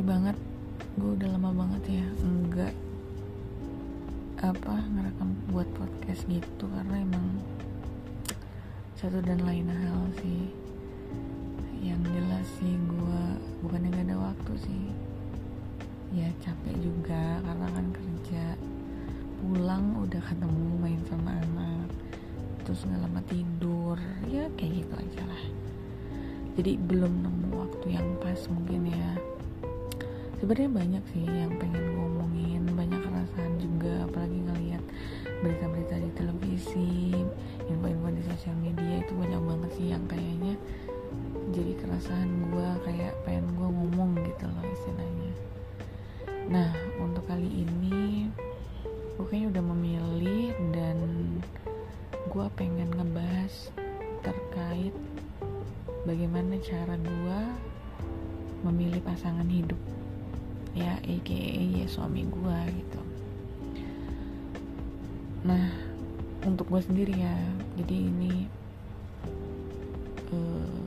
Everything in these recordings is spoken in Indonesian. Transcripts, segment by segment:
sorry banget. Gue udah lama banget ya enggak apa ngerekam buat podcast gitu. Karena emang satu dan lain hal sih. Yang jelas sih gue bukannya gak ada waktu sih. Ya capek juga karena kan kerja. Pulang udah ketemu main sama anak terus nggak lama tidur. Ya kayak gitu aja lah. Jadi belum nemu waktu yang pas mungkin ya sebenarnya banyak sih yang pengen ngomongin banyak perasaan juga apalagi ngeliat berita-berita di televisi info-info di sosial media itu banyak banget sih yang kayaknya jadi keresahan gue kayak pengen gue ngomong gitu loh istilahnya. Nah untuk kali ini gue kayaknya udah memilih dan gue pengen ngebahas terkait bagaimana cara gue memilih pasangan hidup ya aka ya suami gue gitu. Nah untuk gue sendiri ya jadi ini uh,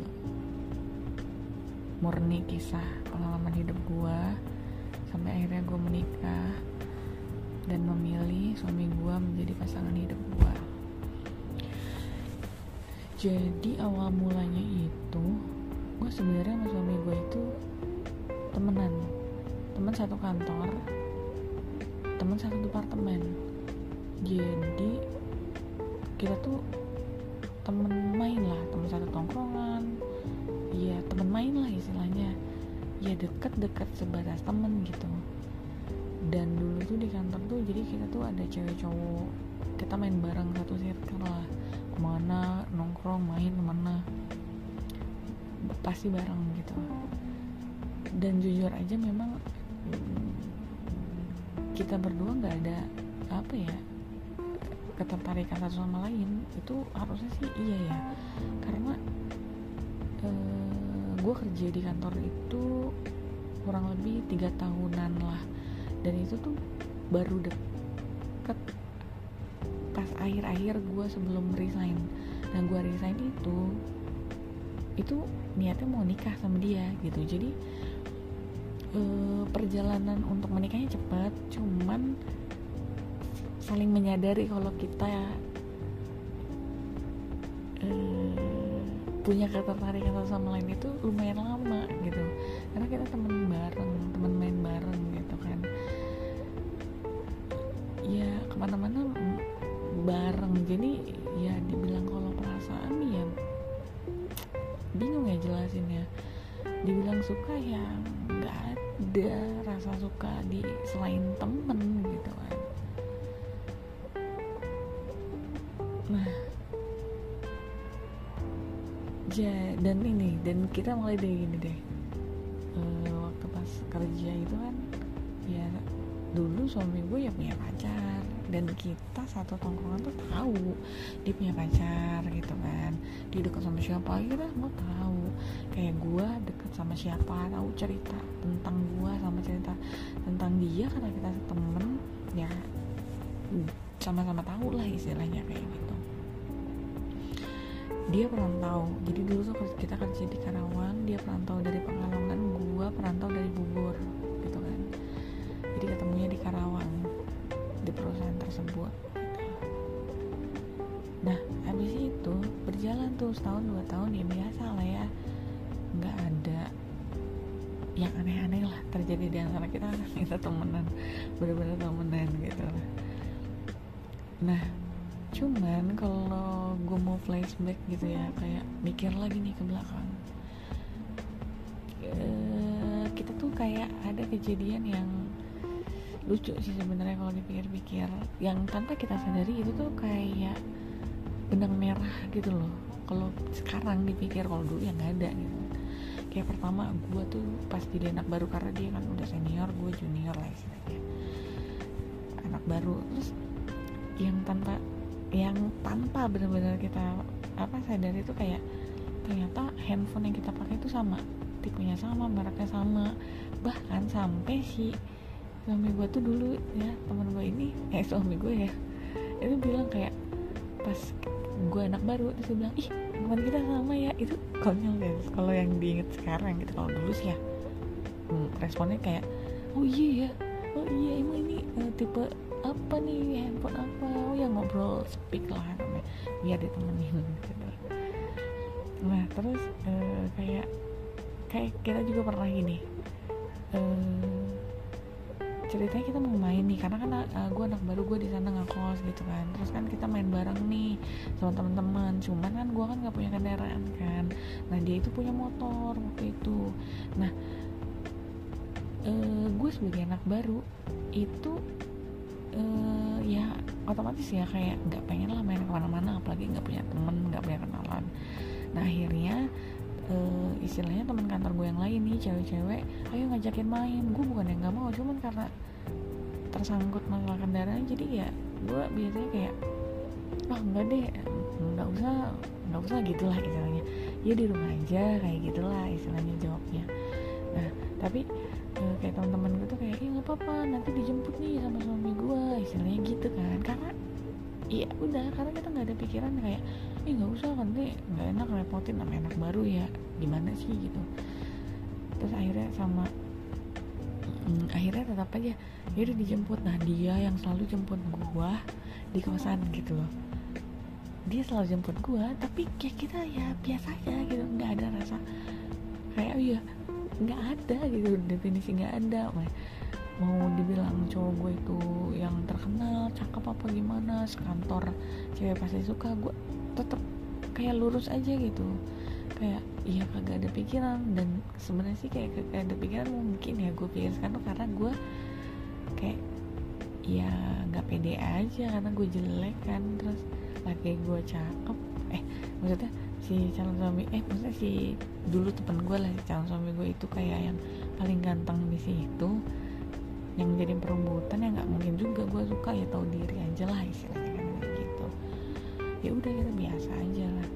murni kisah pengalaman hidup gue sampai akhirnya gue menikah dan memilih suami gue menjadi pasangan hidup gue jadi awal mulanya itu gue sebenarnya sama suami gue itu temenan teman satu kantor teman satu departemen. Jadi kita tuh temen main lah temen satu tongkrongan. Ya temen main lah istilahnya. Ya deket-deket sebatas temen gitu. Dan dulu tuh di kantor tuh jadi kita tuh ada cewek cowok. Kita main bareng satu circle lah. Ke mana nongkrong main ke mana. Pasti bareng gitu. Dan jujur aja memang kita berdua nggak ada apa ya ketertarikan satu sama lain itu harusnya sih iya ya. Karena eh, gue kerja di kantor itu kurang lebih tiga tahunan lah. Dan itu tuh baru deket pas akhir-akhir gue sebelum resign. Dan gue resign itu itu niatnya mau nikah sama dia gitu. Jadi uh, perjalanan untuk menikahnya cepat cuman saling menyadari kalau kita uh, punya ketertarikan sama lain itu lumayan lama gitu. Karena kita temen ada rasa suka di selain temen gitu kan. Nah. Ya dan ini dan kita mulai dari gini deh. Uh, waktu pas kerja itu kan ya dulu suami gue ya punya pacar. Dan kita satu tongkrongan tuh tahu dia punya pacar gitu dia deket sama siapa? Kita mau tahu. Kayak gue deket sama siapa tahu cerita tentang gue sama cerita tentang dia. Karena kita temen ya sama-sama tahu lah istilahnya kayak gitu. Dia perantau. Jadi dulu tuh kita kerja di Karawang dia perantau dari Pekalongan gue perantau dari Bogor gitu kan. Jadi ketemunya di Karawang di perusahaan tersebut tuh setahun dua tahun ya biasa lah ya. Nggak ada yang aneh-aneh lah terjadi di antara kita. Kita temenan bener-bener temenan gitu nah cuman kalau gue mau flashback gitu ya kayak mikir lagi nih ke belakang. E, kita tuh kayak ada kejadian yang lucu sih sebenarnya kalau dipikir-pikir. Yang tanpa kita sadari itu tuh kayak benang merah gitu loh kalau sekarang dipikir kalau dulu ya nggak ada gitu. Kayak pertama gue tuh pas jadi anak baru karena dia kan udah senior gue junior lah istilahnya. Anak baru. Terus yang tanpa yang tanpa benar-benar kita apa sadari itu kayak ternyata handphone yang kita pakai itu sama. Tipenya sama mereknya sama. Bahkan sampai si suami gue tuh dulu ya teman gue ini eh suami gue ya itu bilang kayak pas gue anak baru terus dia bilang ih teman kita sama ya. Itu konyol guys kalau yang diinget sekarang gitu kalau dulu sih ya hmm, responnya kayak oh iya ya oh iya emang ini uh, tipe apa nih handphone apa? Oh ya ngobrol speak lah namanya biar ditemenin gitu. Nah terus uh, kayak kayak kita juga pernah gini uh, ceritanya kita mau main nih karena kan uh, gue anak baru gue di sana ngekos gitu kan. Terus kan kita main bareng nih sama teman-teman. Cuman kan gue kan nggak punya kendaraan kan. Nah dia itu punya motor waktu itu. Nah uh, gue sebagai anak baru itu uh, ya otomatis ya kayak nggak pengen lah main ke mana-mana apalagi nggak punya temen nggak punya kenalan. Nah akhirnya uh, istilahnya teman kantor gue yang lain nih cewek-cewek ayo ngajakin main. Gue bukan yang nggak mau cuman karena tersangkut masalah kendaraan jadi ya gue biasanya kayak ah oh, enggak deh nggak usah nggak usah gitulah istilahnya. Ya di rumah aja kayak gitulah istilahnya jawabnya. Nah tapi uh, kayak teman-teman gue tuh kayak iya nggak apa-apa nanti dijemput nih sama suami gue istilahnya gitu kan. Karena iya udah karena kita nggak ada pikiran kayak ih nggak usah nanti nggak enak repotin sama anak baru ya gimana sih? Gitu. Terus akhirnya sama hmm, akhirnya tetap aja udah dijemput. Nah dia yang selalu jemput gua di kosan gitu loh. Dia selalu jemput gua tapi kayak kita ya biasa aja gitu nggak ada rasa kayak iya nggak ada gitu definisi nggak ada. Mau dibilang cowok gue itu yang terkenal cakep apa gimana sekantor cewek pasti suka gue tetap kayak lurus aja gitu. Kayak iya kagak ada pikiran. Dan sebenarnya sih kayak kagak ada pikiran mungkin ya gue pikir sekarang karena gue kayak ya nggak pede aja karena gue jelek kan. Terus lagi gue cakep. Eh maksudnya si calon suami eh maksudnya si dulu temen gue lah si calon suami gue itu kayak yang paling ganteng di situ. Yang jadi perebutan ya nggak mungkin juga gue suka ya tahu diri aja lah istilahnya ya udah kita biasa aja lah.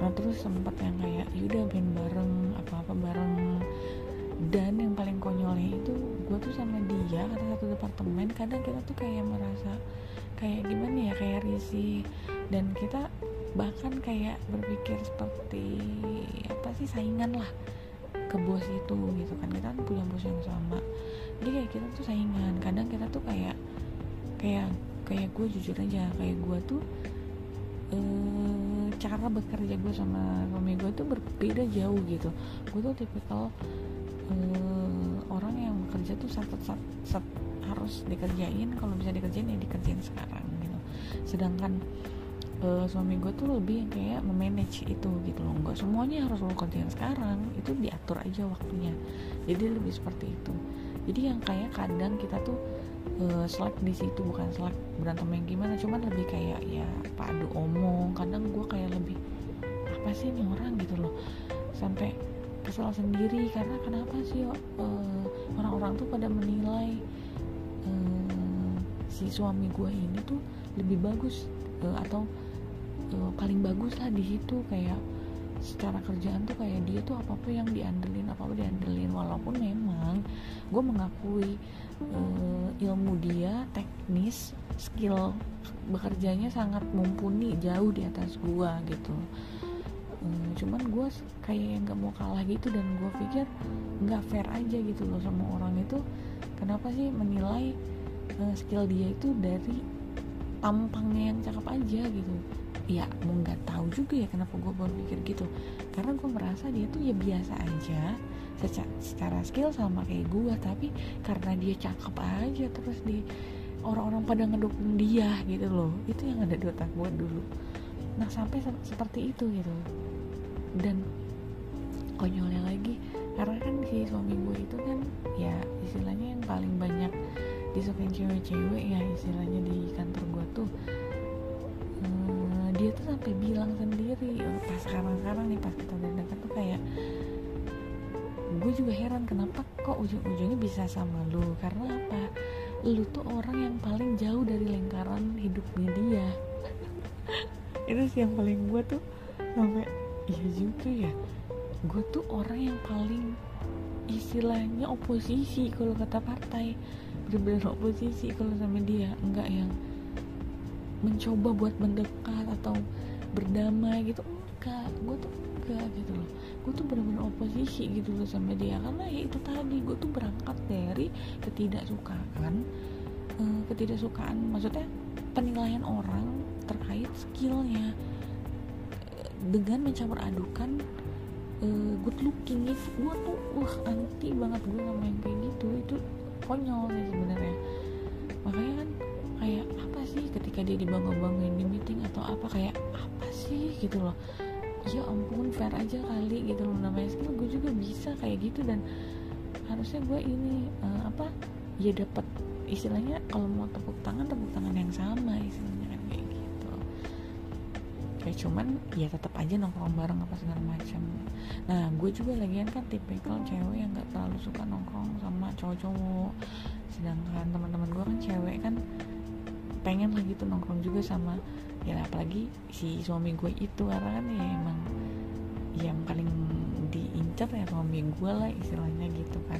Nah terus sempat yang kayak yaudah main bareng apa apa bareng. Dan yang paling konyolnya itu gue tuh sama dia karena satu departemen kadang kita tuh kayak merasa kayak gimana ya kayak risih. Dan kita bahkan kayak berpikir seperti apa sih saingan lah ke bos itu gitu kan. Kita kan punya bos yang sama. Jadi kayak kita tuh saingan. Kadang kita tuh kayak kayak kayak gue jujur aja kayak gue tuh eh, cara bekerja gue sama suami gue tuh berbeda jauh gitu. Gue tuh tipikal eh, orang yang bekerja tuh satu sat, sat, harus dikerjain kalau bisa dikerjain ya dikerjain sekarang gitu. Sedangkan uh, suami gue tuh lebih kayak memanage itu gitu loh. Nggak semuanya harus lo kerjain sekarang itu diatur aja waktunya. Jadi lebih seperti itu. Jadi yang kayak kadang kita tuh uh, selek di situ bukan selek berantem yang gimana cuman lebih kayak ya padu omong. Kadang gue kayak lebih apa sih ini orang? gitu loh. Sampai kesel sendiri karena kenapa sih uh, orang-orang tuh pada menilai uh, si suami gue ini tuh lebih bagus uh, atau uh, paling bagus lah di situ. Kayak secara kerjaan tuh kayak dia tuh apa apa yang diandelin apa apa diandelin. Walaupun memang gue mengakui uh, ilmu dia teknis skill bekerjanya sangat mumpuni jauh di atas gue gitu. Um, cuman gue kayak yang gak mau kalah gitu dan gue pikir nggak fair aja gitu loh sama orang itu. Kenapa sih menilai uh, skill dia itu dari tampangnya yang cakep aja gitu ya mau nggak tahu juga ya kenapa gue baru mikir gitu. Karena gue merasa dia tuh ya biasa aja secara, secara skill sama kayak gue tapi karena dia cakep aja terus di orang-orang pada ngedukung dia gitu loh. Itu yang ada di otak gue dulu. Nah sampai se seperti itu gitu. Dan konyolnya lagi karena kan si suami gue itu kan ya istilahnya yang paling banyak disukain cewek-cewek ya istilahnya di kantor gue tuh dia tuh sampai bilang sendiri pas sekarang-sekarang nih pas kita udah tuh kayak gue juga heran kenapa kok ujung-ujungnya bisa sama lu? Karena apa? Lu tuh orang yang paling jauh dari lingkaran hidupnya dia. Itu sih yang paling gue tuh sampai iya juga ya. Gue tuh orang yang paling istilahnya oposisi kalau kata partai. Bener-bener oposisi kalau sama dia. Enggak yang mencoba buat mendekat atau berdamai gitu. Enggak gue tuh enggak gitu loh. Gue tuh bener-bener oposisi gitu loh sama dia. Karena ya itu tadi gue tuh berangkat dari ketidaksukaan uh, ketidaksukaan maksudnya penilaian orang terkait skillnya. Dengan mencampur adukan uh, good looking itu gue tuh wah anti banget gue yang kayak gitu. Itu konyol sih sebenarnya. Makanya kan kayak sih ketika dia dibangga-banggain di meeting atau apa kayak apa sih? gitu loh. Ya ampun fair aja kali gitu loh. Namanya skill gue juga bisa kayak gitu dan harusnya gue ini uh, apa ya dapat istilahnya kalau mau tepuk tangan tepuk tangan yang sama istilahnya kan kayak gitu. Kayak cuman ya tetap aja nongkrong bareng apa segala macam nah gue juga lagian kan tipikal cewek yang gak terlalu suka nongkrong sama cowok-cowok. Sedangkan teman-teman gue kan cewek kan pengen lah gitu nongkrong juga sama ya apalagi si suami gue itu karena kan ya emang yang paling diincar ya suami gue lah istilahnya gitu kan.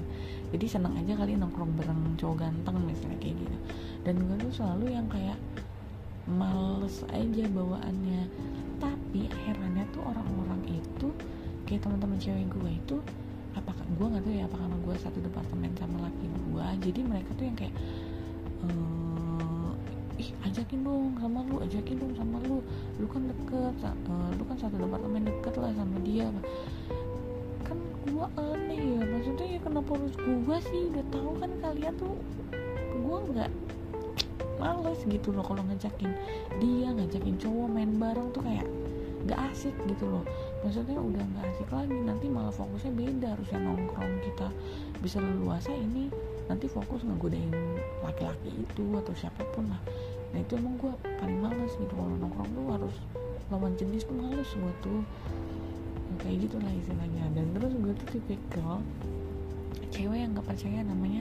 Jadi seneng aja kali nongkrong bareng cowok ganteng misalnya kayak gitu. Dan gue tuh selalu yang kayak males aja bawaannya. Tapi akhirnya tuh orang-orang itu kayak teman-teman cewek gue itu apakah gue nggak tahu ya apakah gue satu departemen sama laki gue. Jadi mereka tuh yang kayak ehm, ajakin dong sama lu ajakin dong sama lu. Lu kan deket uh, lu kan satu departemen deket lah sama dia. Kan gua aneh ya maksudnya ya kenapa harus gua sih? Udah tahu kan kalian tuh gua nggak males gitu loh kalau ngajakin dia ngajakin cowok main bareng tuh kayak nggak asik gitu loh. Maksudnya udah nggak asik lagi nanti malah fokusnya beda harusnya nongkrong kita bisa leluasa ini. Nanti fokus ngegodain laki-laki itu atau siapa pun lah nah itu emang gue paling males gitu. Kalau nongkrong tuh harus lawan jenis tuh males gue tuh. Kayak gitu lah istilahnya. Dan terus gue tuh tipikal cewek yang gak percaya namanya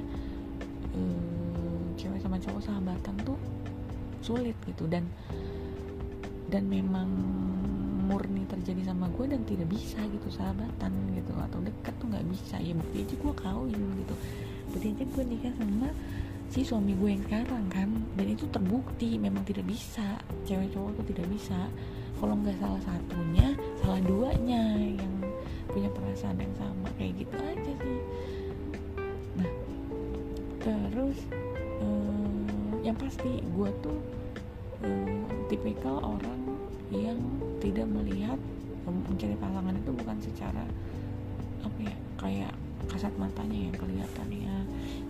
uh, cewek sama cowok sahabatan tuh sulit gitu. Dan dan memang murni terjadi sama gue dan tidak bisa gitu sahabatan gitu. Atau dekat tuh nggak bisa. Ya bukti aja gue kawin gitu. Bukti aja gue nikah sama si suami gue yang sekarang kan. Dan itu terbukti memang tidak bisa. Cewek cowok tuh tidak bisa. Kalau nggak salah satunya salah duanya yang punya perasaan yang sama. Kayak gitu aja sih. Nah terus um, yang pasti gue tuh um, tipikal orang yang tidak melihat mencari pasangan itu bukan secara apa ya kayak kasat matanya yang kelihatan ya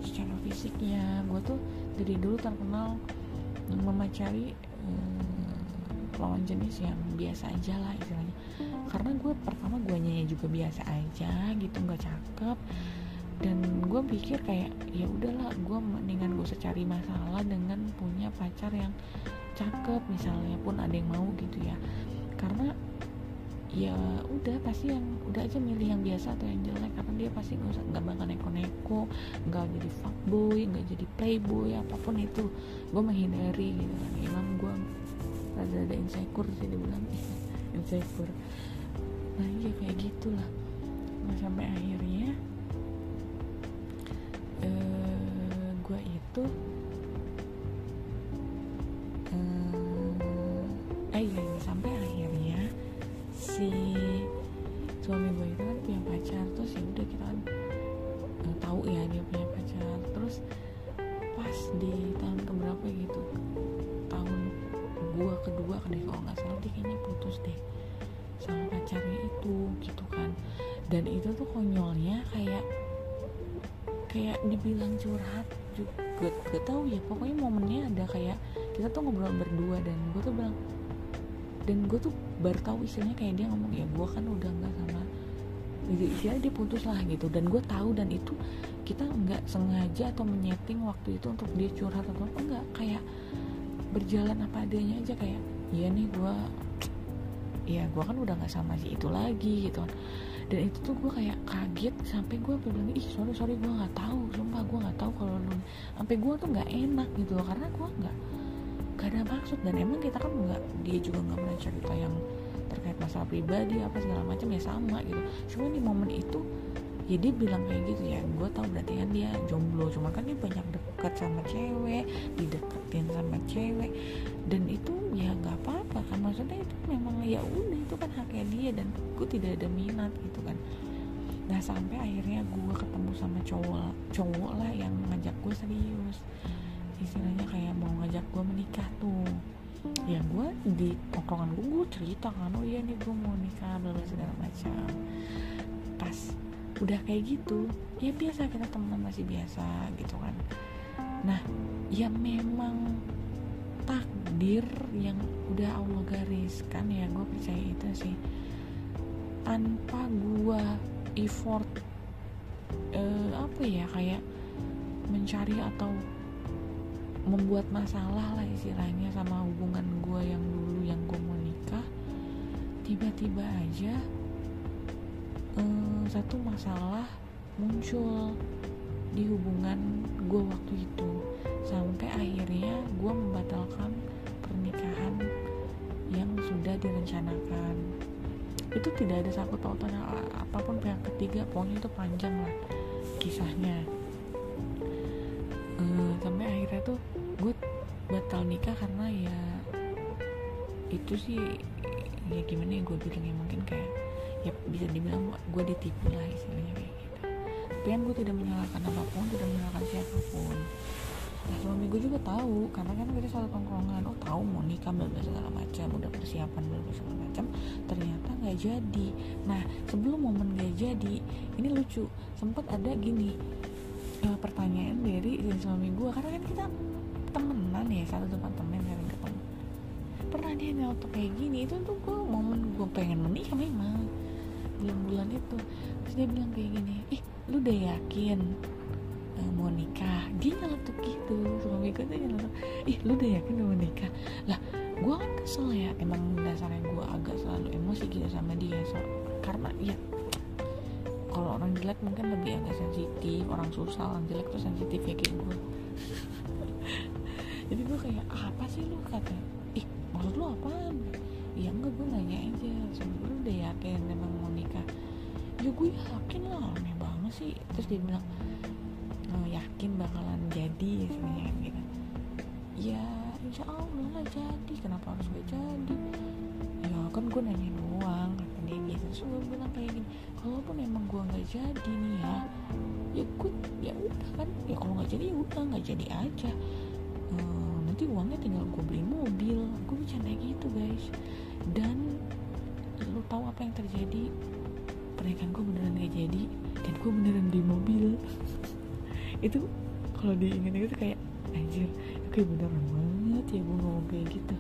secara fisiknya. Gue tuh dari dulu terkenal memacari hmm, lawan jenis yang biasa aja lah istilahnya. Karena gue pertama gue nyanyi juga biasa aja gitu nggak cakep. Dan gue pikir kayak ya udahlah gue mendingan gue cari masalah dengan punya pacar yang cakep misalnya pun ada yang mau gitu ya. Karena ya udah pasti yang udah aja milih yang biasa atau yang jelek. Karena dia pasti nggak usah nggak bakal neko-neko nggak jadi fuckboy nggak jadi playboy apa pun itu. Gue menghindari gitu kan. Emang gue ada ada insecure sih dibilang insecure. Nah iya kayak gitulah. Nah, sampai akhirnya uh, gue itu uh, eh iya, iya sampai si suami gue itu kan punya pacar terus ya udah kita kan uh, tahu ya dia punya pacar. Terus pas di tahun keberapa gitu tahun gue kedua kan kalau nggak salah dia kayaknya putus deh sama pacarnya itu gitu kan. Dan itu tuh konyolnya kayak kayak dibilang curhat juga gak tau ya pokoknya momennya ada kayak kita tuh ngobrol berdua dan gue tuh bilang dan gue tuh baru tahu istilahnya kayak dia ngomong ya gue kan udah nggak sama jadi istilahnya dia putus lah gitu. Dan gue tahu dan itu kita nggak sengaja atau menyeting waktu itu untuk dia curhat atau apa enggak kayak berjalan apa adanya aja kayak iya nih gue ya gue kan udah nggak sama si itu lagi gitu. Dan itu tuh gue kayak kaget sampai gue bilang ih sorry sorry gue nggak tahu sumpah gue nggak tahu kalau lu sampai gue tuh nggak enak gitu karena gue nggak gak ada maksud. Dan emang kita kan nggak dia juga nggak pernah cerita yang terkait masalah pribadi apa segala macam ya sama gitu. Cuma di momen itu ya dia bilang kayak gitu ya gue tau berarti kan dia jomblo. Cuma kan dia banyak deket sama cewek dideketin sama cewek. Dan itu ya nggak apa-apa kan. Maksudnya itu memang ya udah itu kan haknya dia. Dan gue tidak ada minat gitu kan. Nah sampai akhirnya gue ketemu sama cowok cowok lah yang ngajak gue serius istilahnya kayak mau ngajak gue menikah tuh. Ya gue di tongkrongan gue gue cerita kan oh iya nih gue mau nikah bla segala macam. Pas udah kayak gitu ya biasa kita teman masih biasa gitu kan. Nah ya memang takdir yang udah Allah gariskan ya gue percaya itu sih. Tanpa gue effort uh, apa ya kayak mencari atau membuat masalah lah istilahnya sama hubungan gue yang dulu yang gue mau nikah tiba-tiba aja um, satu masalah muncul di hubungan gue waktu itu. Sampai akhirnya gue membatalkan pernikahan yang sudah direncanakan. Itu tidak ada sangkut pautan apa pun pihak ketiga pokoknya itu panjang lah kisahnya batal nikah karena ya itu sih ya gimana ya gue bilang ya mungkin kayak ya bisa dibilang gue ditipu lah istilahnya kayak gitu. Tapi kan gue tidak menyalahkan apa pun tidak menyalahkan siapa pun. Nah suami gue juga tahu karena kan kita satu tongkrongan oh tahu mau nikah bla segala macam udah persiapan bla segala macam. Ternyata nggak jadi. Nah sebelum momen gak jadi ini lucu sempat ada gini uh, pertanyaan dari suami gue karena kan kita ya satu tempat temen sering ketemu. Pernah dia waktu kayak gini itu tuh gue momen gue pengen menikah memang. Bulan-bulan itu. Terus dia bilang kayak gini ih lu udah yakin uh, mau nikah? Dia nyeletuk gitu suami gue tuh nyeletuk ih lu udah yakin mau nikah? Lah gue kan kesel ya emang dasarnya gue agak selalu emosi gitu sama dia. So, karena ya kalau orang jelek mungkin lebih agak sensitif orang susah orang jelek tuh sensitif ya kayak gue jadi gue kayak apa sih lu? kata ih maksud lu apaan? Ya enggak gue nanya aja. Sebenernya udah yakin emang mau nikah. Ya gue yakin lah aneh banget sih. Terus dia bilang oh, yakin bakalan jadi sebenarnya kan gitu ya insya Allah lah jadi. Kenapa harus gak jadi? Ya kan gue nanya doang kata dia gitu terus gue bilang kayak gini kalaupun emang gue nggak jadi nih ya ya gue ya udah kan. Ya kalau nggak jadi ya udah nggak jadi aja nanti uangnya tinggal gue beli mobil. Gue bercanda gitu guys. Dan lo tahu apa yang terjadi? Pernikahan gue beneran gak jadi dan gue beneran beli mobil. Itu kalau diingat itu kayak anjir kayak beneran banget ya gue ngomong kayak gitu.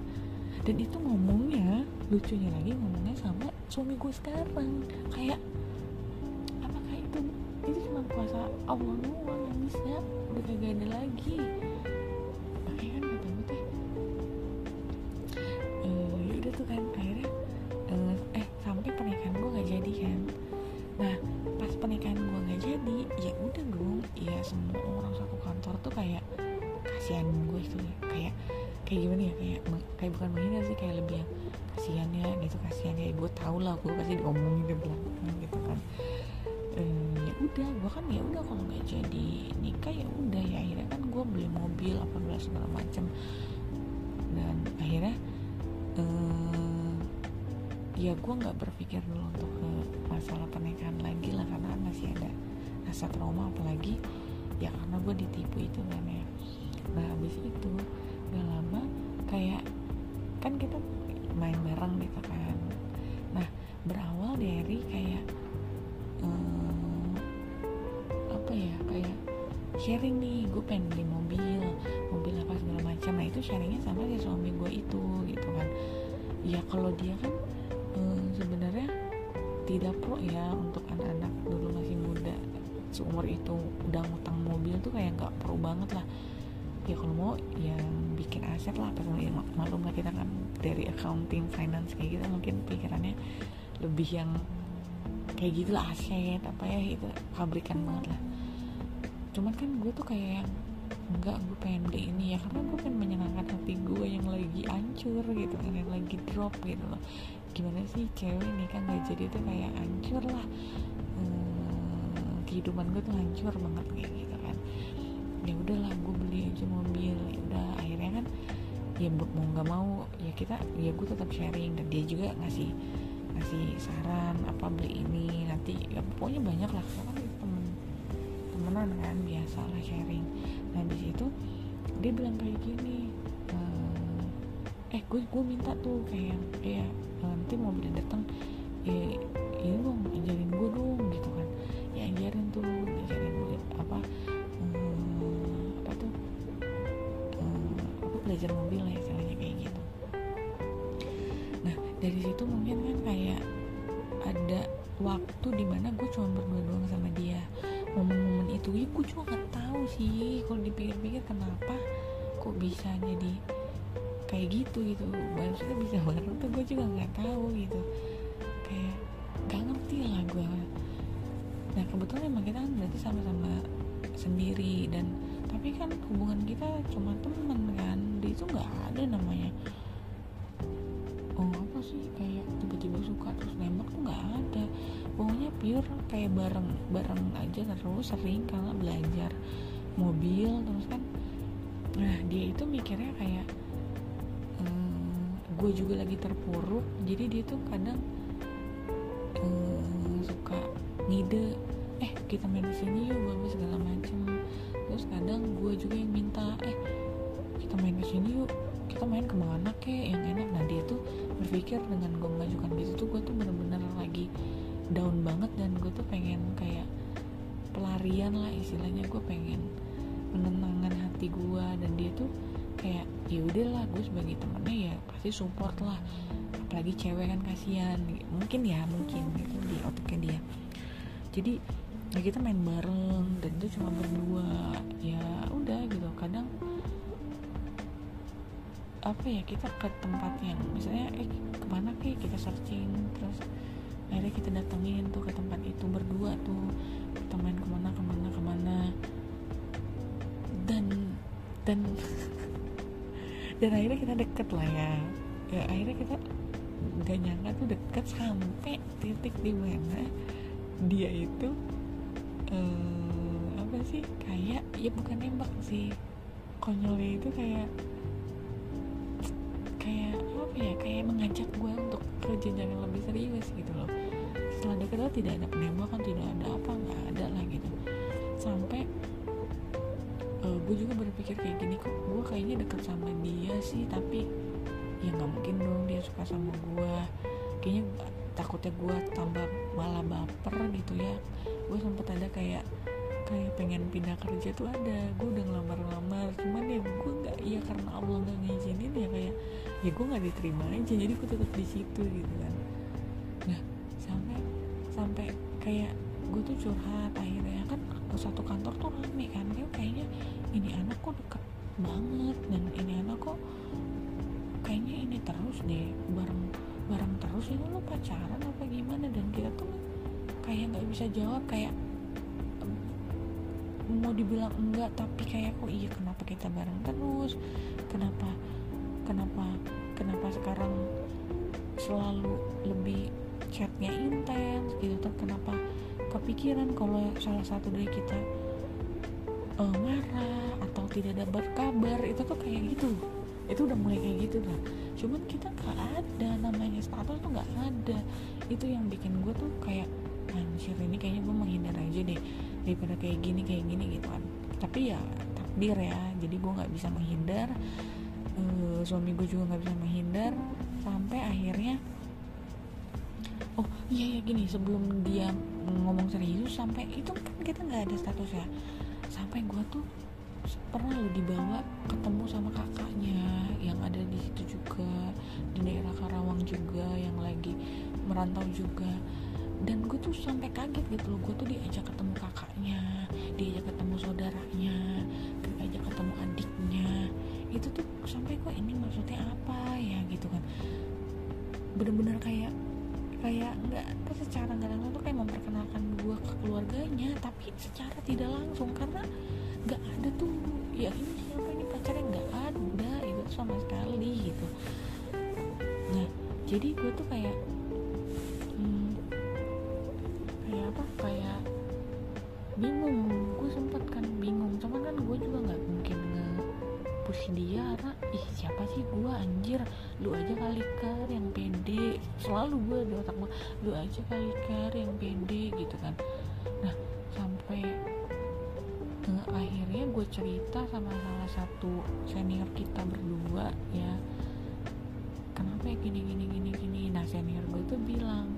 Dan itu ngomongnya lucunya lagi ngomongnya sama suami gue sekarang. Kayak apakah itu itu cuma kuasa Allah doang yang bisa? Udah kagak ada lagi kayak gimana ya kayak kayak bukan menghina sih kayak lebih yang kasihan ya gitu kasihan ya gue tau lah gue pasti diomongin di belakang gitu kan. Ehm, ya udah gue kan ya udah kalau nggak jadi nikah ya udah ya akhirnya kan gue beli mobil apa segala macem. Dan akhirnya ehm, ya gue nggak berpikir dulu untuk ke masalah pernikahan lagi lah karena masih ada rasa trauma apalagi ya karena gue ditipu itu kan ya. Nah habis itu gak lama kayak kan kita main bareng gitu kan. Nah berawal dari kayak um, apa ya kayak sharing nih gue pengen beli mobil mobil apa segala macam. Nah itu sharingnya sama si suami gue itu gitu kan. Ya kalau dia kan um, sebenarnya tidak pro ya untuk anak-anak dulu masih muda seumur itu. Udah ngutang mobil tuh kayak nggak pro banget lah. Ya kalau mau yang aset lah apa ya, malum lah kita kan dari accounting finance kayak gitu mungkin pikirannya lebih yang kayak gitu lah aset apa ya itu pabrikan banget lah. Cuman kan gue tuh kayak yang enggak gue pengen beli ini ya karena gue pengen menyenangkan hati gue yang lagi hancur gitu kan yang lagi drop gitu loh. Gimana sih cewek nih kan gak jadi tuh kayak hancur lah. Hmm, kehidupan gue tuh hancur banget kayak gitu kan. Ya udahlah gue beli aja mobil ya udah akhirnya kan ya mau nggak mau ya kita ya gue tetap sharing dan dia juga ngasih ngasih saran apa beli ini nanti ya pokoknya banyak lah kan temen temenan kan biasa lah sharing. Nah di situ dia bilang kayak gini eh, eh gue gue minta tuh kayak ya nanti mobil datang ya ini dong ajarin gue dong gitu kan kenapa kok bisa jadi kayak gitu gitu. Maksudnya bisa bareng tuh gue juga nggak tahu gitu. Kayak gak ngerti lah gue nah kebetulan emang kita kan berarti sama-sama sendiri dan tapi kan hubungan kita cuma temen kan. Di itu nggak ada namanya. Oh apa sih? Kayak tiba-tiba suka terus nembak tuh nggak ada. Pokoknya pure kayak bareng bareng aja terus sering karena belajar mobil terus kan dia itu mikirnya kayak hmm, gue juga lagi terpuruk. Jadi dia tuh kadang hmm, suka ngide eh kita main di sini yuk bagus segala macem. Terus kadang gue juga yang minta eh kita main ke sini yuk kita main ke mana kek yang enak? Nah dia tuh berpikir dengan gue mengajukan gitu tuh gue tuh bener-bener lagi down banget dan gue tuh pengen kayak pelarian lah istilahnya. Gue pengen hati gue dan dia tuh kayak ya udahlah gue sebagai temennya ya pasti support lah. Apalagi cewek kan kasihan. Mungkin ya mungkin gitu di otaknya dia. Jadi ya kita main bareng dan itu cuma berdua. Ya udah gitu kadang apa ya kita ke tempat yang misalnya eh ke mana kayak kita searching terus akhirnya kita datengin tuh ke tempat itu berdua tuh. Kita main ke mana ke mana ke mana dan dan akhirnya kita deket lah ya. Ya akhirnya kita gak nyangka tuh deket sampai titik di mana dia itu uh, apa sih kayak ya bukan nembak sih. Konyolnya itu kayak kayak apa ya kayak mengajak gue untuk ke jenjang yang lebih serius gitu loh. Setelah deket tuh tidak ada penembakan tidak ada apa nggak ada lah gitu. Sampai gue juga berpikir kayak gini kok. Gue kayaknya deket sama dia sih tapi ya nggak mungkin dong dia suka sama gue. Kayaknya takutnya gue tambah malah baper gitu ya. Gue sempet ada kayak kayak pengen pindah kerja tuh ada. Gue udah ngelamar-lamar cuman ya gue nggak iya karena Allah nggak ngizinin ya kayak ya gue nggak diterima aja jadi gue tetap di situ gitu kan. Nah sampai sampai kayak gue tuh curhat akhirnya. Kan satu kantor tuh rame kan dia kayaknya ini anak kok deket banget dan ini anak kok kayaknya ini terus deh bareng bareng terus ini lo pacaran apa gimana? Dan kita tuh kayak nggak bisa jawab kayak mau dibilang enggak tapi kayak kok iya kenapa kita bareng terus? Kenapa kenapa kenapa sekarang selalu lebih chatnya intens gitu? Tuh kenapa kepikiran kalau salah satu dari kita uh, marah atau tidak ada berkabar itu tuh kayak gitu. Itu udah mulai kayak gitu lah cuman kita nggak ada namanya status tuh nggak ada. Itu yang bikin gue tuh kayak anjir ini kayaknya gue menghindar aja deh daripada kayak gini kayak gini gitu kan. Tapi ya takdir ya. Jadi gue nggak bisa menghindar uh, suami gue juga nggak bisa menghindar sampai akhirnya oh iya ya gini sebelum dia ngomong serius sampai itu kan kita nggak ada status ya sampai gue tuh pernah lo dibawa ketemu sama kakaknya yang ada di situ juga di daerah Karawang juga yang lagi merantau juga. Dan gue tuh sampai kaget gitu loh gue tuh diajak ketemu kakaknya diajak ketemu saudaranya diajak ketemu adiknya. Itu tuh sampai kok ini maksudnya apa ya? gitu kan. Bener-bener kayak kayak nggak secara nggak langsung tuh kayak memperkenalkan gue ke keluarganya tapi secara tidak jadi gue tuh kayak hmm, kayak apa? Kayak bingung. Gue sempet kan bingung. Cuman kan gue juga nggak mungkin nge push dia karena ih siapa sih gue anjir lu aja kali kar yang pede. Selalu gue di otak gue lu aja kali kar yang pede gitu kan. Nah sampai akhirnya gue cerita sama salah satu senior kita berdua ya ya gini gini gini gini. Nah senior gue tuh bilang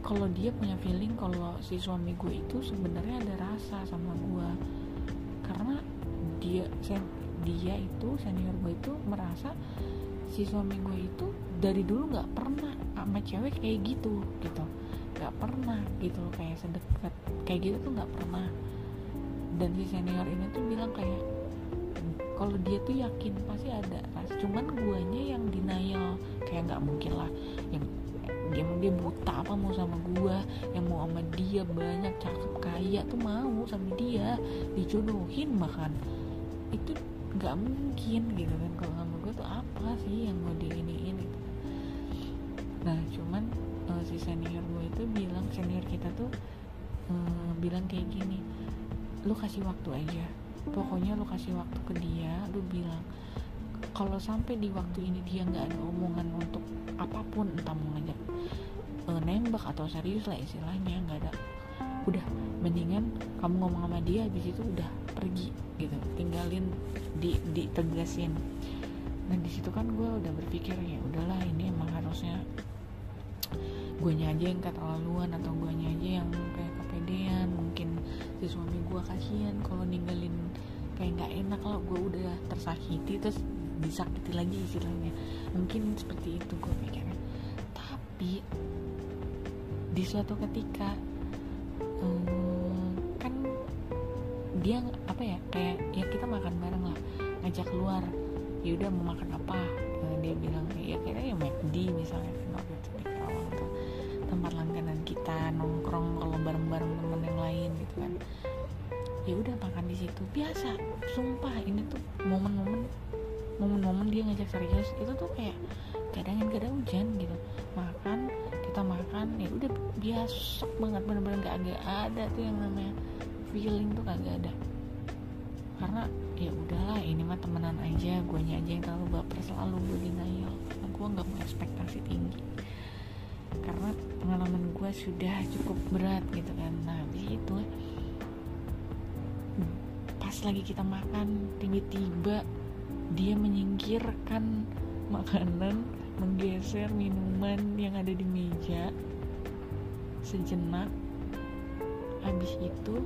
kalau dia punya feeling kalau si suami gue itu sebenarnya ada rasa sama gue karena dia sen dia itu senior gue itu merasa si suami gue itu dari dulu nggak pernah sama cewek kayak gitu gitu. Nggak pernah gitu kayak sedekat. Kayak gitu tuh nggak pernah. Dan si senior ini tuh bilang kayak kalau dia tuh yakin pasti ada rasa cuman guanya yang denial. Kayak nggak mungkin lah yang dia dia buta apa mau sama gua yang mau sama dia banyak cakep kaya tuh mau sama dia dijodohin bahkan. Itu nggak mungkin gitu kan kalau sama gue tuh apa sih yang mau diiniin gitu nah cuman uh, si senior gue itu bilang senior kita tuh uh, bilang kayak gini lu kasih waktu aja pokoknya lu kasih waktu ke dia lu bilang kalau sampai di waktu ini dia nggak ada omongan untuk apa pun entah mau ngajak e, nembak atau serius lah istilahnya nggak ada. Udah mendingan kamu ngomong sama dia habis itu udah pergi gitu. Tinggalin di ditegasin. Nah di situ kan gue udah berpikir ya udahlah ini emang harusnya gue aja yang keterlaluan atau gue aja yang kayak kepedean. Mungkin si suami gue kasihan kalau ninggalin kayak nggak enak lah gue udah tersakiti terus disakiti lagi istilahnya. Mungkin seperti itu gue pikirnya. Tapi di suatu ketika um, kan dia apa ya kayak ya kita makan bareng lah ngajak keluar. Ya udah mau makan apa? Nah, dia bilang ya kayaknya ya McD misalnya kan waktu itu di tempat langganan kita nongkrong kalau bareng-bareng temen yang lain gitu kan ya udah makan di situ. Biasa sumpah ini tuh momen-momen momen-momen dia ngajak serius. Itu tuh kayak kadang ada hujan gitu. Makan kita makan ya udah biasa banget. Bener-bener gak, gak ada tuh yang namanya feeling tuh kagak ada. Karena ya udahlah ini mah temenan aja. Gue aja yang terlalu baper selalu gue denial gue nggak mau ekspektasi tinggi. Karena pengalaman gue sudah cukup berat gitu kan. Nah itu pas lagi kita makan tiba-tiba dia menyingkirkan makanan menggeser minuman yang ada di meja sejenak. Habis itu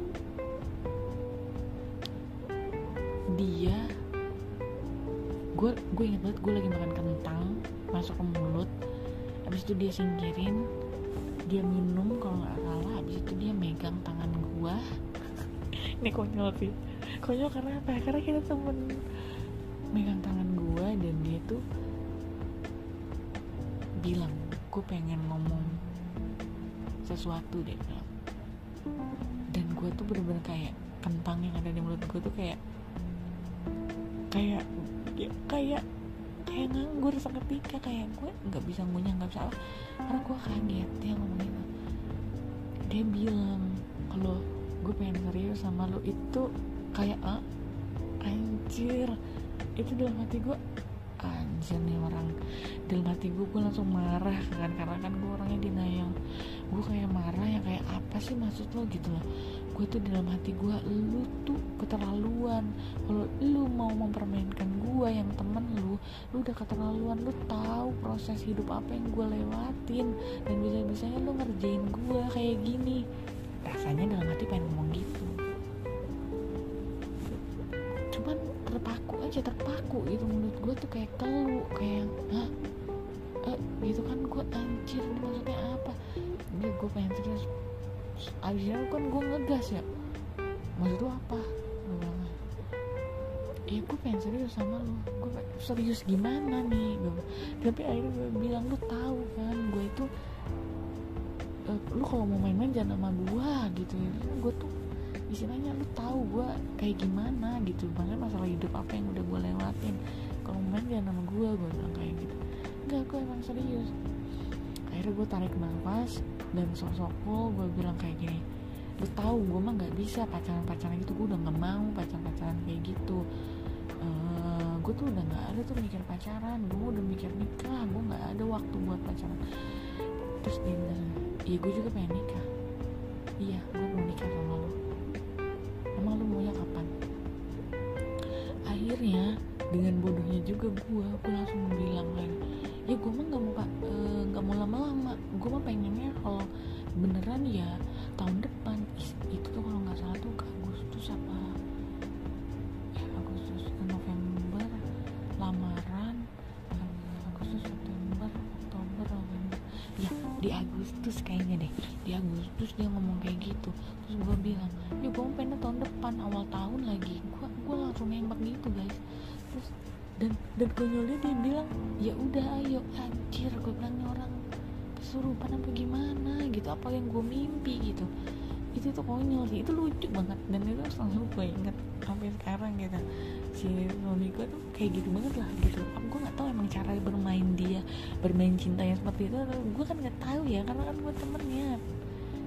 dia gue gue inget banget gue lagi makan kentang masuk ke mulut. Habis itu dia singkirin dia minum kalau nggak salah. Habis itu dia megang tangan gue ini konyol sih konyol karena apa? Karena kita temen megang tangan gue dan dia tuh bilang gue pengen ngomong sesuatu deh dan gue tuh bener-bener kayak kentang yang ada di mulut gue tuh kayak kayak ya, kayak kayak nganggur seketika. Kayak gue nggak bisa ngunyah nggak apa. Karena gue kaget dia ngomong gitu dia bilang kalau gue pengen serius sama lo itu kayak ah anjir. Itu dalam hati gue anjir nih orang. Dalam hati gue gue langsung marah kan karena kan gue orangnya denial gue kayak marah yang kayak apa sih maksud lo? Gitu loh. Gue tuh dalam hati gue lu tuh keterlaluan. Kalau lu mau mempermainkan gue yang temen lu lu udah keterlaluan lu tahu proses hidup apa yang gue lewatin. Dan bisa bisanya lu ngerjain gue kayak gini. Rasanya dalam hati pengen ngomong terpaku gitu menurut gue tuh kayak kelu kayak hah? Eh, gitu kan gue anjir maksudnya apa? Ini gue pengen serius. Abis itu kan gue ngegas ya. Maksud lu apa? Gue bilang ya gue pengen serius sama lu. Gue serius gimana nih? Tapi akhirnya gue bilang lu tahu kan gue itu uh, lu kalau mau main-main jangan sama gue gitu. Ya gue tuh istilahnya lu tahu gue kayak gimana gitu. Banget masalah hidup apa yang udah gue lewatin. Kalau main jangan sama gue gue bilang kayak gitu. Enggak gue emang serius. Akhirnya gue tarik nafas dan sosok gue bilang kayak gini lu tahu gue mah nggak bisa pacaran pacaran gitu. Gue udah nggak mau pacaran pacaran kayak gitu. Uh, gue tuh udah nggak ada tuh mikir pacaran. Gue udah mikir nikah. Gue nggak ada waktu buat pacaran. Terus dia bilang iya gue juga pengen nikah. Iya gue di Agustus kayaknya deh. Di Agustus dia ngomong kayak gitu. Terus gue bilang ya gue pengen tahun depan awal tahun lagi. Gue gue langsung nembak gitu guys. Terus dan dan konyolnya dia bilang ya udah ayo. Anjir gue bilangnya orang kesurupan apa gimana? Gitu apa yang gue mimpi? Gitu. Itu tuh konyol sih. Itu lucu banget. Dan itu selalu gue inget sampai sekarang gitu si Roni gue tuh kayak gitu banget lah gitu. Aku gue nggak tahu emang cara bermain dia bermain cinta yang seperti itu gue kan nggak tahu ya karena kan gue temennya.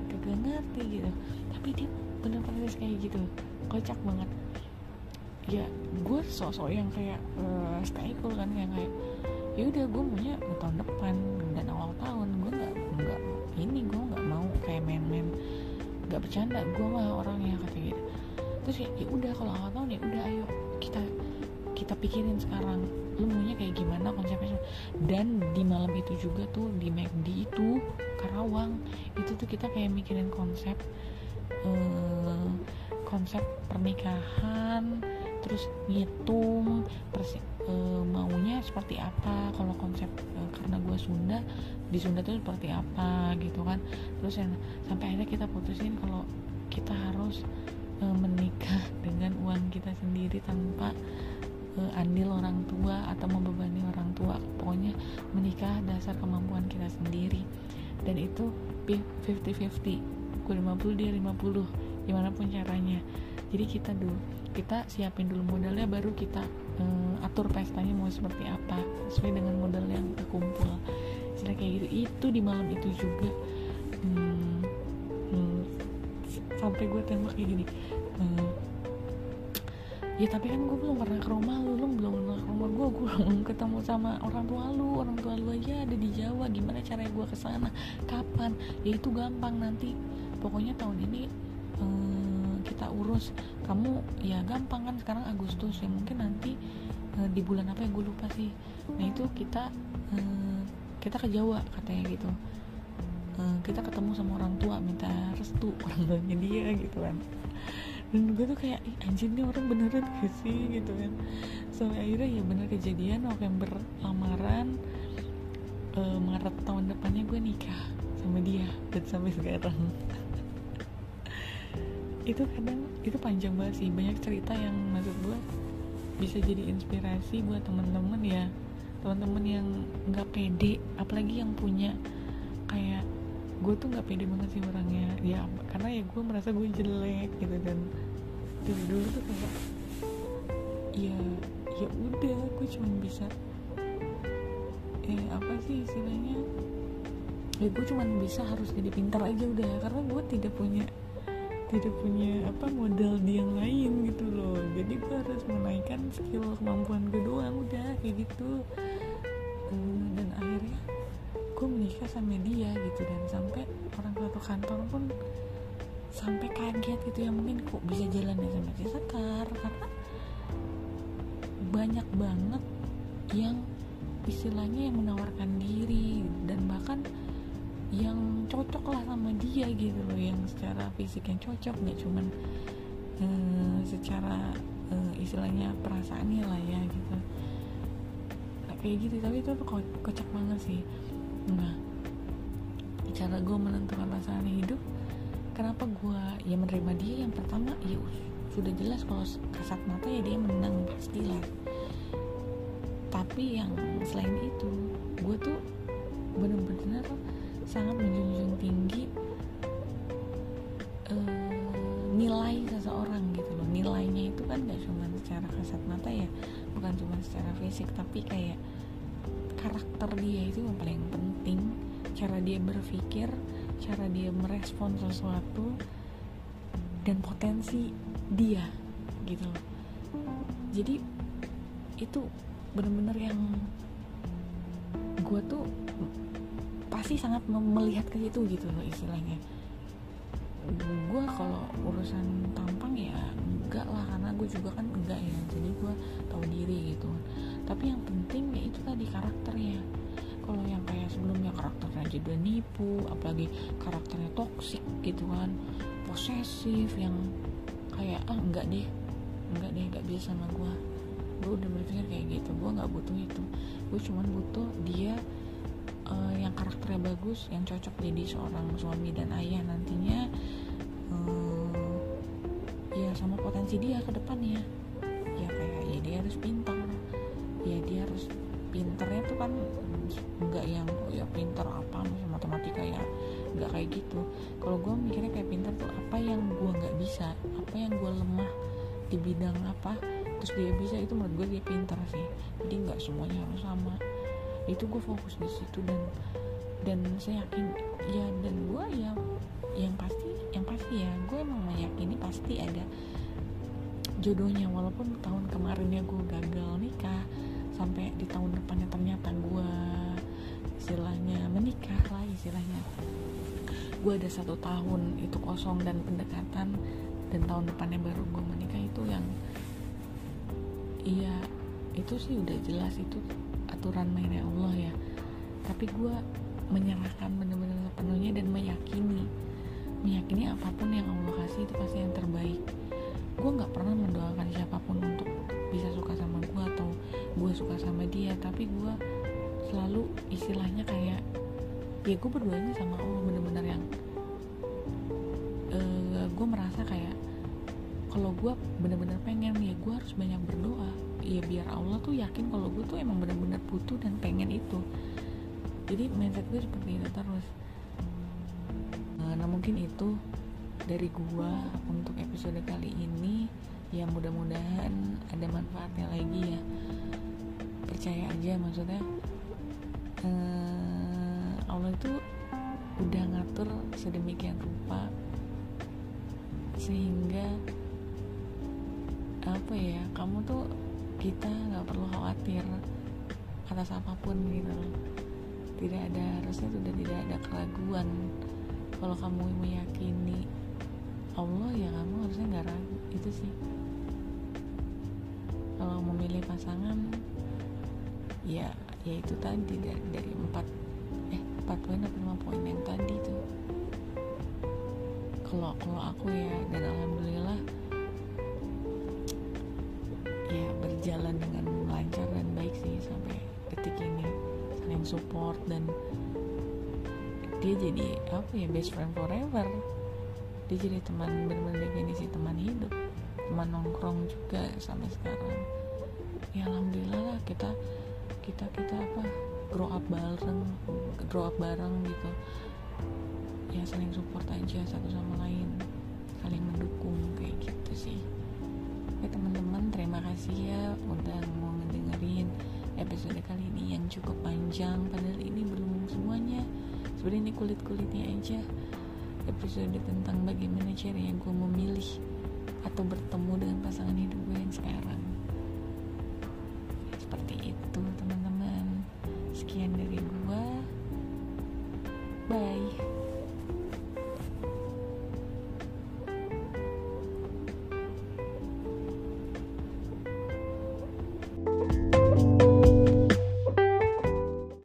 Kagak ngerti gitu. Tapi dia bener-bener kayak gitu. Kocak banget. Ya gue sosok yang kayak uh, stay cool kan yang kayak ya udah gue maunya tahun depan dan awal tahun. Gue nggak nggak ini gue nggak mau kayak main-main nggak bercanda. Gue mah orang yang kata gitu terus ya udah kalau awal tahun ya udah ayo kita pikirin sekarang. Lu maunya kayak gimana konsepnya? Dan di malam itu juga tuh di McD itu Karawang itu tuh kita kayak mikirin konsep uh, konsep pernikahan terus ngitung terus e, maunya seperti apa. Kalau konsep e, karena gue Sunda di Sunda tuh seperti apa gitu kan. Terus yang sampai akhirnya kita putusin kalau kita harus e, menikah dengan uang kita sendiri tanpa e, andil orang tua atau membebani orang tua. Pokoknya menikah dasar kemampuan kita sendiri. Dan itu 50-50 gue 50 dia 50 gimana pun caranya. Jadi kita dulu kita siapin dulu modalnya baru kita um, atur pestanya mau seperti apa sesuai dengan modal yang terkumpul istilah kayak gitu. Itu di malam itu juga. Hmm, hmm, sampai gue tembak kayak gini. Hmm, ya tapi kan gue belum pernah ke rumah lu lu belum pernah ke rumah gue gue belum ketemu sama orang tua lu. Orang tua lu aja ada di Jawa. Gimana caranya gue ke sana kapan? Ya itu gampang nanti. Pokoknya tahun ini hmm, kita urus. Kamu ya gampang kan sekarang Agustus. Ya mungkin nanti uh, di bulan apa ya? Gue lupa sih. Nah itu kita uh, kita ke Jawa katanya gitu. Uh, kita ketemu sama orang tua minta restu orang tuanya dia gitu kan dan gue tuh kayak anjir nih orang beneran gak sih? Gitu kan. Sampai akhirnya ya bener kejadian November lamaran uh, Maret tahun depannya gue nikah sama dia dan sampai sekarang. Itu kadang itu panjang banget sih. Banyak cerita yang maksud gue bisa jadi inspirasi buat temen-temen ya. Teman-teman yang nggak pede apalagi yang punya kayak gue tuh nggak pede banget sih orangnya. Ya karena ya gue merasa gue jelek gitu dan dari dulu tuh kayak ya ya udah gue cuma bisa eh apa sih istilahnya? Ya gue cuma bisa harus jadi pintar aja udah karena gue tidak punya tidak punya apa modal di yang lain gitu loh. Jadi gue harus menaikkan skill kemampuan gue doang udah kayak gitu. Uh, dan akhirnya gue menikah sama dia gitu dan sampai orang satu kantor pun sampai kaget gitu ya mungkin kok bisa jalan ya sama si Sekar karena banyak banget yang istilahnya yang menawarkan diri dan bahkan yang cocok lah sama dia gitu loh yang secara fisik yang cocok nggak cuman uh, secara uh, istilahnya perasaannya lah ya gitu. Kayak gitu tapi itu ko kocak banget sih nah cara gue menentukan pasangan hidup kenapa gue ya menerima dia yang pertama? Ya sudah jelas kalau kasat mata ya dia menang pastilah. Tapi yang selain itu gue tuh bener-bener sangat menjunjung tinggi uh, nilai seseorang gitu loh. Nilainya itu kan gak cuma secara kasat mata ya bukan cuma secara fisik tapi kayak karakter dia itu yang paling penting. Cara dia berpikir cara dia merespon sesuatu dan potensi dia gitu loh. Jadi itu bener-bener yang gue tuh pasti sangat melihat ke situ gitu loh istilahnya. Gue kalau urusan tampang ya enggak lah karena gue juga kan enggak ya jadi gue tahu diri gitu. Tapi yang penting ya itu tadi karakternya. Kalau yang kayak sebelumnya karakternya jadi udah nipu apalagi karakternya toksik gitu kan posesif yang kayak ah enggak deh enggak deh enggak bisa sama gue gue udah berpikir kayak gitu gue nggak butuh itu. Gue cuman butuh dia uh, yang karakternya bagus yang cocok jadi seorang suami dan ayah nantinya sama potensi dia ke depannya. Ya kayak ya dia harus pintar. Ya dia harus pinternya tuh kan nggak yang ya pintar apa matematika ya. Nggak kayak gitu. Kalau gue mikirnya kayak pintar tuh apa yang gue nggak bisa apa yang gue lemah di bidang apa terus dia bisa itu menurut gue dia pintar sih. Jadi nggak semuanya harus sama. Itu gue fokus di situ dan dan saya yakin ya dan gue ya yang pasti yang pasti ya gue emang meyakini pasti ada jodohnya walaupun tahun kemarinnya gue gagal nikah sampai di tahun depannya ternyata gue istilahnya menikah lah istilahnya. Gue ada satu tahun itu kosong dan pendekatan dan tahun depannya baru gue menikah itu yang iya itu sih udah jelas itu aturan mainnya Allah ya. Tapi gue menyerahkan bener-bener sepenuhnya dan meyakini meyakini apa pun yang Allah kasih itu pasti yang terbaik gue nggak pernah mendoakan siapa pun untuk bisa suka sama gue atau gue suka sama dia tapi gue selalu istilahnya kayak ya gue berdoanya sama Allah bener-bener yang uh, gue merasa kayak kalau gue bener-bener pengen ya gue harus banyak berdoa. Ya biar Allah tuh yakin kalau gue tuh emang bener-bener butuh dan pengen itu. Jadi mindset gue seperti itu terus. Nah, nah mungkin itu dari gue untuk episode kali ini ya mudah-mudahan ada manfaatnya lagi ya. Percaya aja maksudnya eh, Allah itu udah ngatur sedemikian rupa sehingga apa ya kamu tuh kita nggak perlu khawatir atas apa pun gitu. Tidak ada harusnya sudah tidak ada keraguan. Kalau kamu meyakini Allah ya kamu harusnya nggak ragu. Itu sih. Kalau memilih pasangan ya ya itu tadi dari, dari empat eh empat poin atau lima poin yang tadi tuh kalau kalau aku ya dan alhamdulillah ya berjalan dengan lancar dan baik sih sampai detik ini. Saling support dan dia jadi apa ya best friend forever dia jadi teman benar-benar definisi teman hidup teman nongkrong juga sampai sekarang. Ya alhamdulillah lah kita kita kita apa grow up bareng grow up bareng gitu. Ya saling support aja satu sama lain saling mendukung kayak gitu sih. Oke teman-teman terima kasih ya udah mau ngedengerin episode kali ini yang cukup panjang padahal ini belum semuanya. Sebenarnya ini kulit-kulitnya aja episode tentang bagaimana cara yang gue memilih atau bertemu dengan pasangan hidup gue yang sekarang